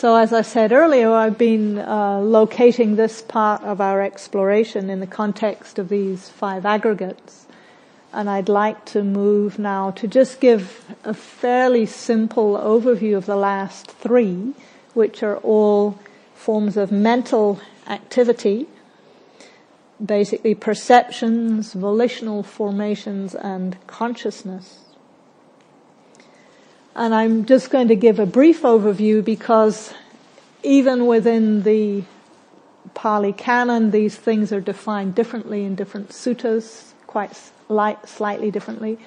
So as I said earlier, I've been uh, locating this part of our exploration in the context of these five aggregates. And I'd like to move now to just give a fairly simple overview of the last three, which are all forms of mental activity, basically perceptions, volitional formations, and consciousness. And I'm just going to give a brief overview because even within the Pali Canon, these things are defined differently in different suttas, quite light, slightly differently.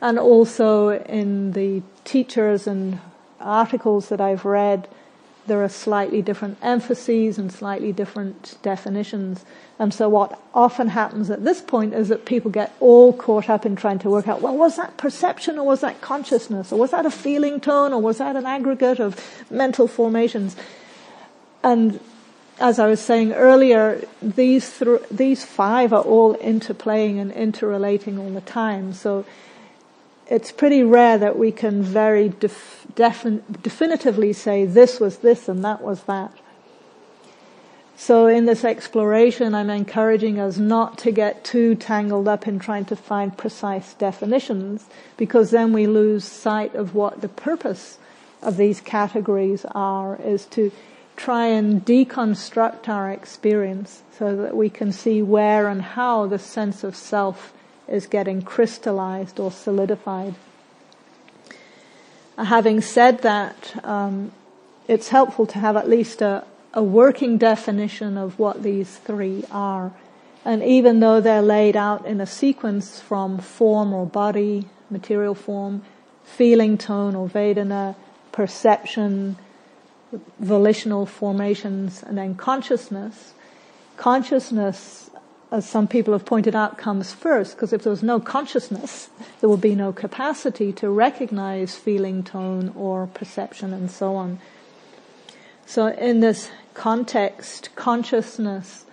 And also in the teachers and articles that I've read, there are slightly different emphases and slightly different definitions. And so what often happens at this point is that people get all caught up in trying to work out, well, was that perception or was that consciousness? Or was that a feeling tone or was that an aggregate of mental formations? And as I was saying earlier, these th- these five are all interplaying and interrelating all the time. So it's pretty rare that we can very def- defin- definitively say this was this and that was that. So in this exploration, I'm encouraging us not to get too tangled up in trying to find precise definitions, because then we lose sight of what the purpose of these categories are, is to try and deconstruct our experience so that we can see where and how the sense of self is getting crystallized or solidified. Having said that, um, it's helpful to have at least a, a working definition of what these three are. And even though they're laid out in a sequence from form or body, material form, feeling tone or Vedana, perception, volitional formations, and then consciousness, consciousness as some people have pointed out, comes first, because if there was no consciousness, there would be no capacity to recognize feeling tone or perception and so on. So in this context, consciousness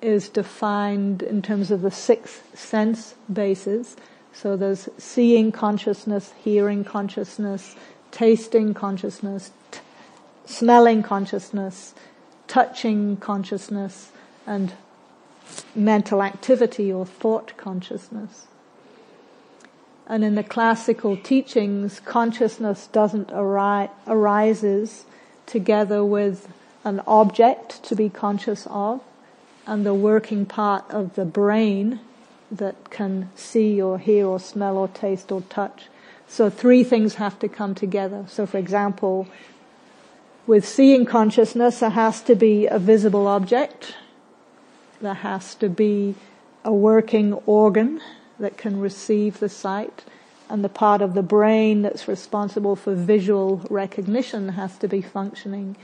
is defined in terms of the six sense bases. So there's seeing consciousness, hearing consciousness, tasting consciousness, t- smelling consciousness, touching consciousness, and mental activity or thought consciousness. And in the classical teachings, consciousness doesn't arise, arises together with an object to be conscious of and the working part of the brain that can see or hear or smell or taste or touch. So three things have to come together. So for example, with seeing consciousness, there has to be a visible object there has to be a working organ that can receive the sight and the part of the brain that's responsible for visual recognition has to be functioning.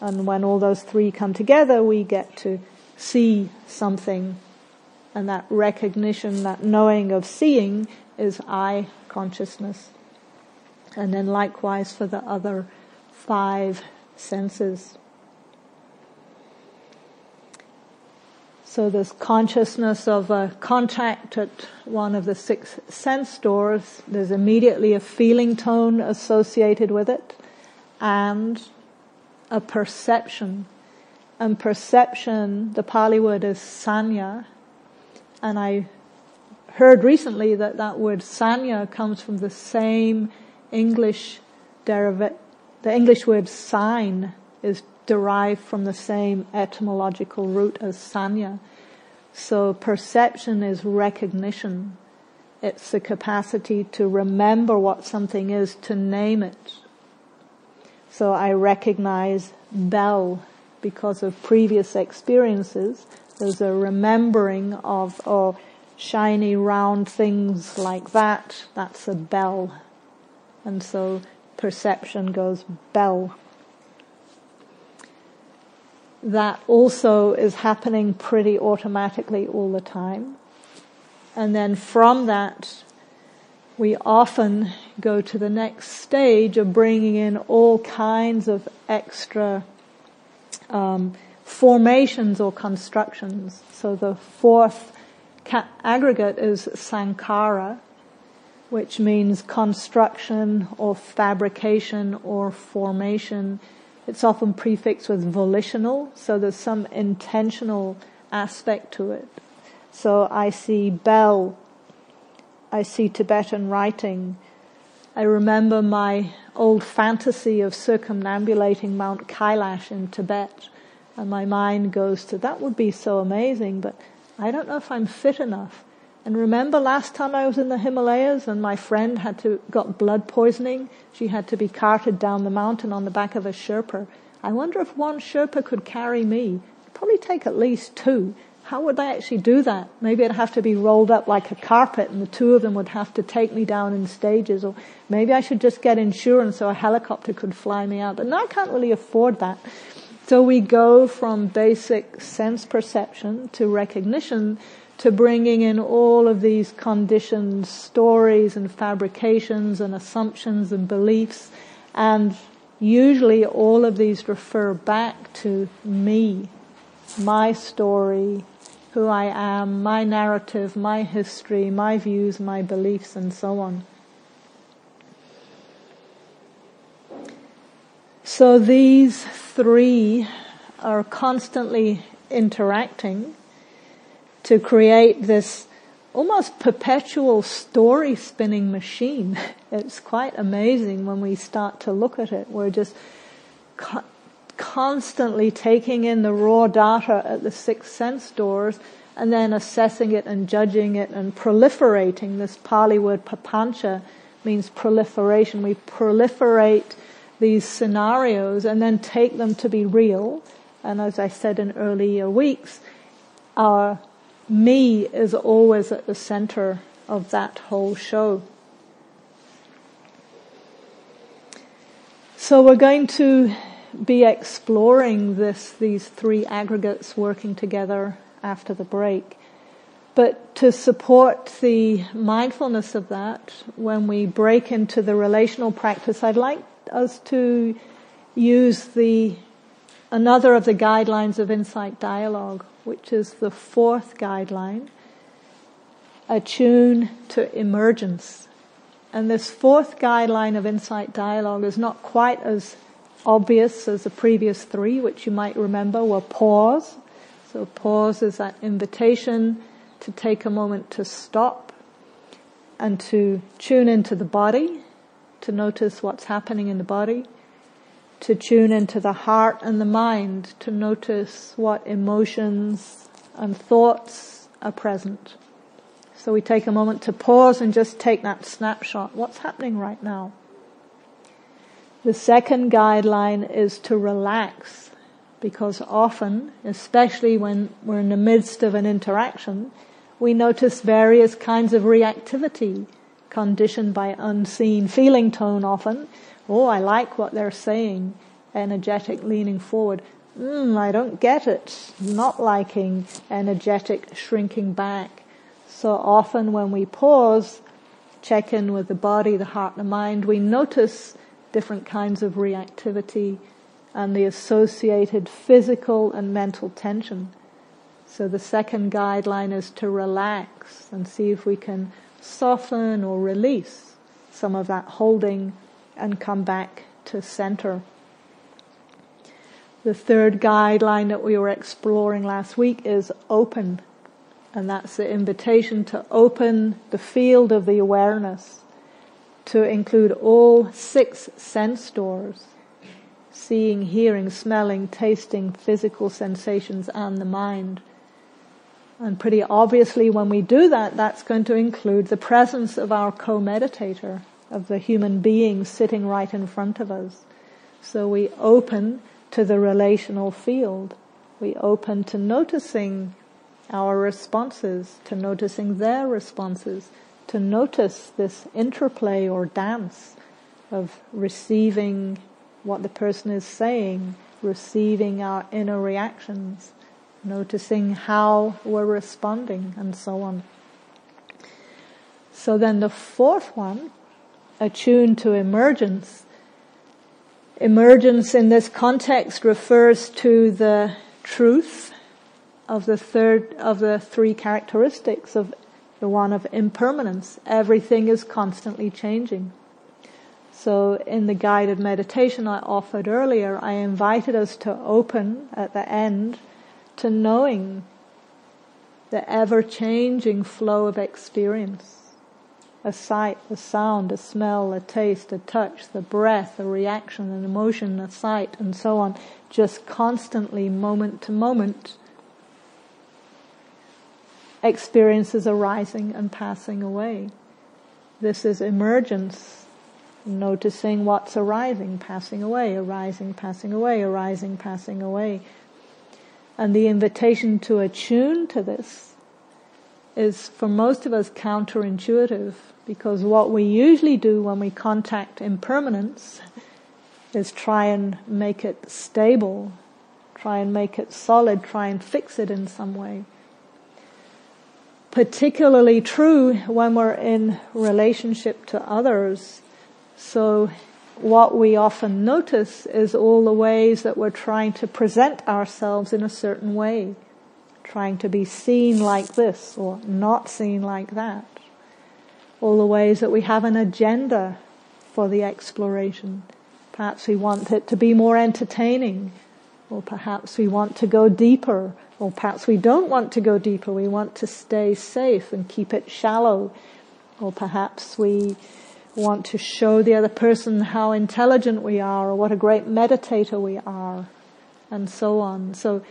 And when all those three come together, we get to see something. And that recognition, that knowing of seeing is eye consciousness. And then likewise for the other five senses. So this consciousness of a contact at one of the six sense doors, there's immediately a feeling tone associated with it and a perception. And perception, the Pali word is sanya. And I heard recently that that word sanya comes from the same English derivative, the English word sign is derived from the same etymological root as sanya. So perception is recognition. It's the capacity to remember what something is, to name it. So I recognize bell because of previous experiences. There's a remembering of, oh, shiny round things like that. That's a bell. And so perception goes bell that also is happening pretty automatically all the time. And then from that, we often go to the next stage of bringing in all kinds of extra um, formations or constructions. So the fourth ca- aggregate is sankhara, which means construction or fabrication or formation It's often prefixed with volitional, so there's some intentional aspect to it. So I see bell, I see Tibetan writing. I remember my old fantasy of circumambulating Mount Kailash in Tibet, and my mind goes to that would be so amazing, but I don't know if I'm fit enough. And remember last time I was in the Himalayas and my friend had to, got blood poisoning. She had to be carted down the mountain on the back of a Sherpa. I wonder if one Sherpa could carry me. It'd probably take at least two. How would they actually do that? Maybe it'd have to be rolled up like a carpet and the two of them would have to take me down in stages or maybe I should just get insurance so a helicopter could fly me out. But no, I can't really afford that. So we go from basic sense perception to recognition to bringing in all of these conditioned stories and fabrications and assumptions and beliefs. And usually all of these refer back to me, my story, who I am, my narrative, my history, my views, my beliefs, and so on. So these three are constantly interacting to create this almost perpetual story spinning machine. It's quite amazing when we start to look at it. We're just co- constantly taking in the raw data at the six sense doors and then assessing it and judging it and proliferating. This Pali word papancha means proliferation. We proliferate these scenarios and then take them to be real. And as I said in earlier weeks, our me is always at the center of that whole show. So we're going to be exploring this, these three aggregates working together after the break. But to support the mindfulness of that, when we break into the relational practice, I'd like us to use the another of the guidelines of insight dialogue, which is the fourth guideline, attune to emergence. And this fourth guideline of insight dialogue is not quite as obvious as the previous three, which you might remember were pause. So pause is that invitation to take a moment to stop and to tune into the body, to notice what's happening in the body to tune into the heart and the mind to notice what emotions and thoughts are present. So we take a moment to pause and just take that snapshot. What's happening right now? The second guideline is to relax because often, especially when we're in the midst of an interaction, we notice various kinds of reactivity conditioned by unseen feeling tone often Oh, I like what they're saying. Energetic leaning forward. Mm, I don't get it. Not liking. Energetic shrinking back. So often when we pause, check in with the body, the heart, the mind, we notice different kinds of reactivity and the associated physical and mental tension. So the second guideline is to relax and see if we can soften or release some of that holding and come back to center. The third guideline that we were exploring last week is open. And that's the invitation to open the field of the awareness to include all six sense doors. Seeing, hearing, smelling, tasting, physical sensations and the mind. And pretty obviously when we do that, that's going to include the presence of our co-meditator of the human being sitting right in front of us. So we open to the relational field. We open to noticing our responses, to noticing their responses, to notice this interplay or dance of receiving what the person is saying, receiving our inner reactions, noticing how we're responding, and so on. So then the fourth one attuned to emergence. Emergence in this context refers to the truth of the third, of the three characteristics of the one of impermanence. Everything is constantly changing. So in the guided meditation I offered earlier, I invited us to open at the end to knowing the ever changing flow of experience. A sight, a sound, a smell, a taste, a touch, the breath, a reaction, an emotion, a sight, and so on, just constantly, moment to moment, experiences arising and passing away. This is emergence, noticing what's arising, passing away, arising, passing away, arising, passing away. And the invitation to attune to this is for most of us counterintuitive because what we usually do when we contact impermanence is try and make it stable, try and make it solid, try and fix it in some way particularly true when we're in relationship to others. So what we often notice is all the ways that we're trying to present ourselves in a certain way, trying to be seen like this or not seen like that. All the ways that we have an agenda for the exploration. Perhaps we want it to be more entertaining, or perhaps we want to go deeper or perhaps we don't want to go deeper, we want to stay safe and keep it shallow. Or perhaps we want to show the other person how intelligent we are or what a great meditator we are and so on. So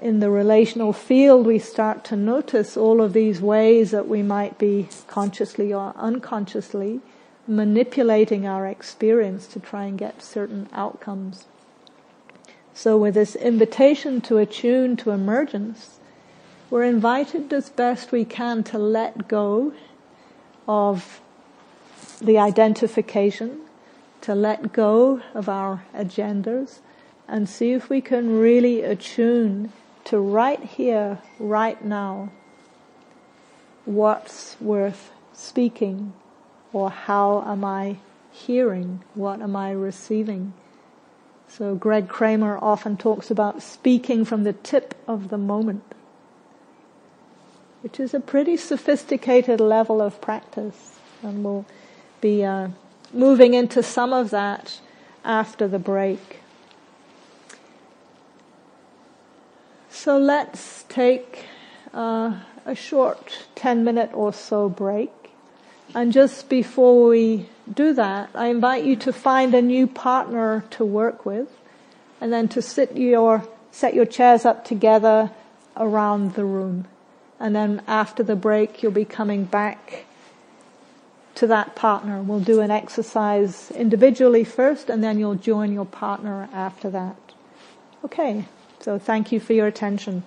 in the relational field we start to notice all of these ways that we might be consciously or unconsciously manipulating our experience to try and get certain outcomes. So with this invitation to attune to emergence, we're invited as best we can to let go of the identification, to let go of our agendas, and see if we can really attune to right here, right now, what's worth speaking, or how am I hearing, what am I receiving. So Greg Kramer often talks about speaking from the tip of the moment, which is a pretty sophisticated level of practice. And we'll be uh, moving into some of that after the break. So let's take uh, a short 10 minute or so break. And just before we do that, I invite you to find a new partner to work with and then to sit your, set your chairs up together around the room. And then after the break, you'll be coming back to that partner. We'll do an exercise individually first and then you'll join your partner after that. Okay. So thank you for your attention.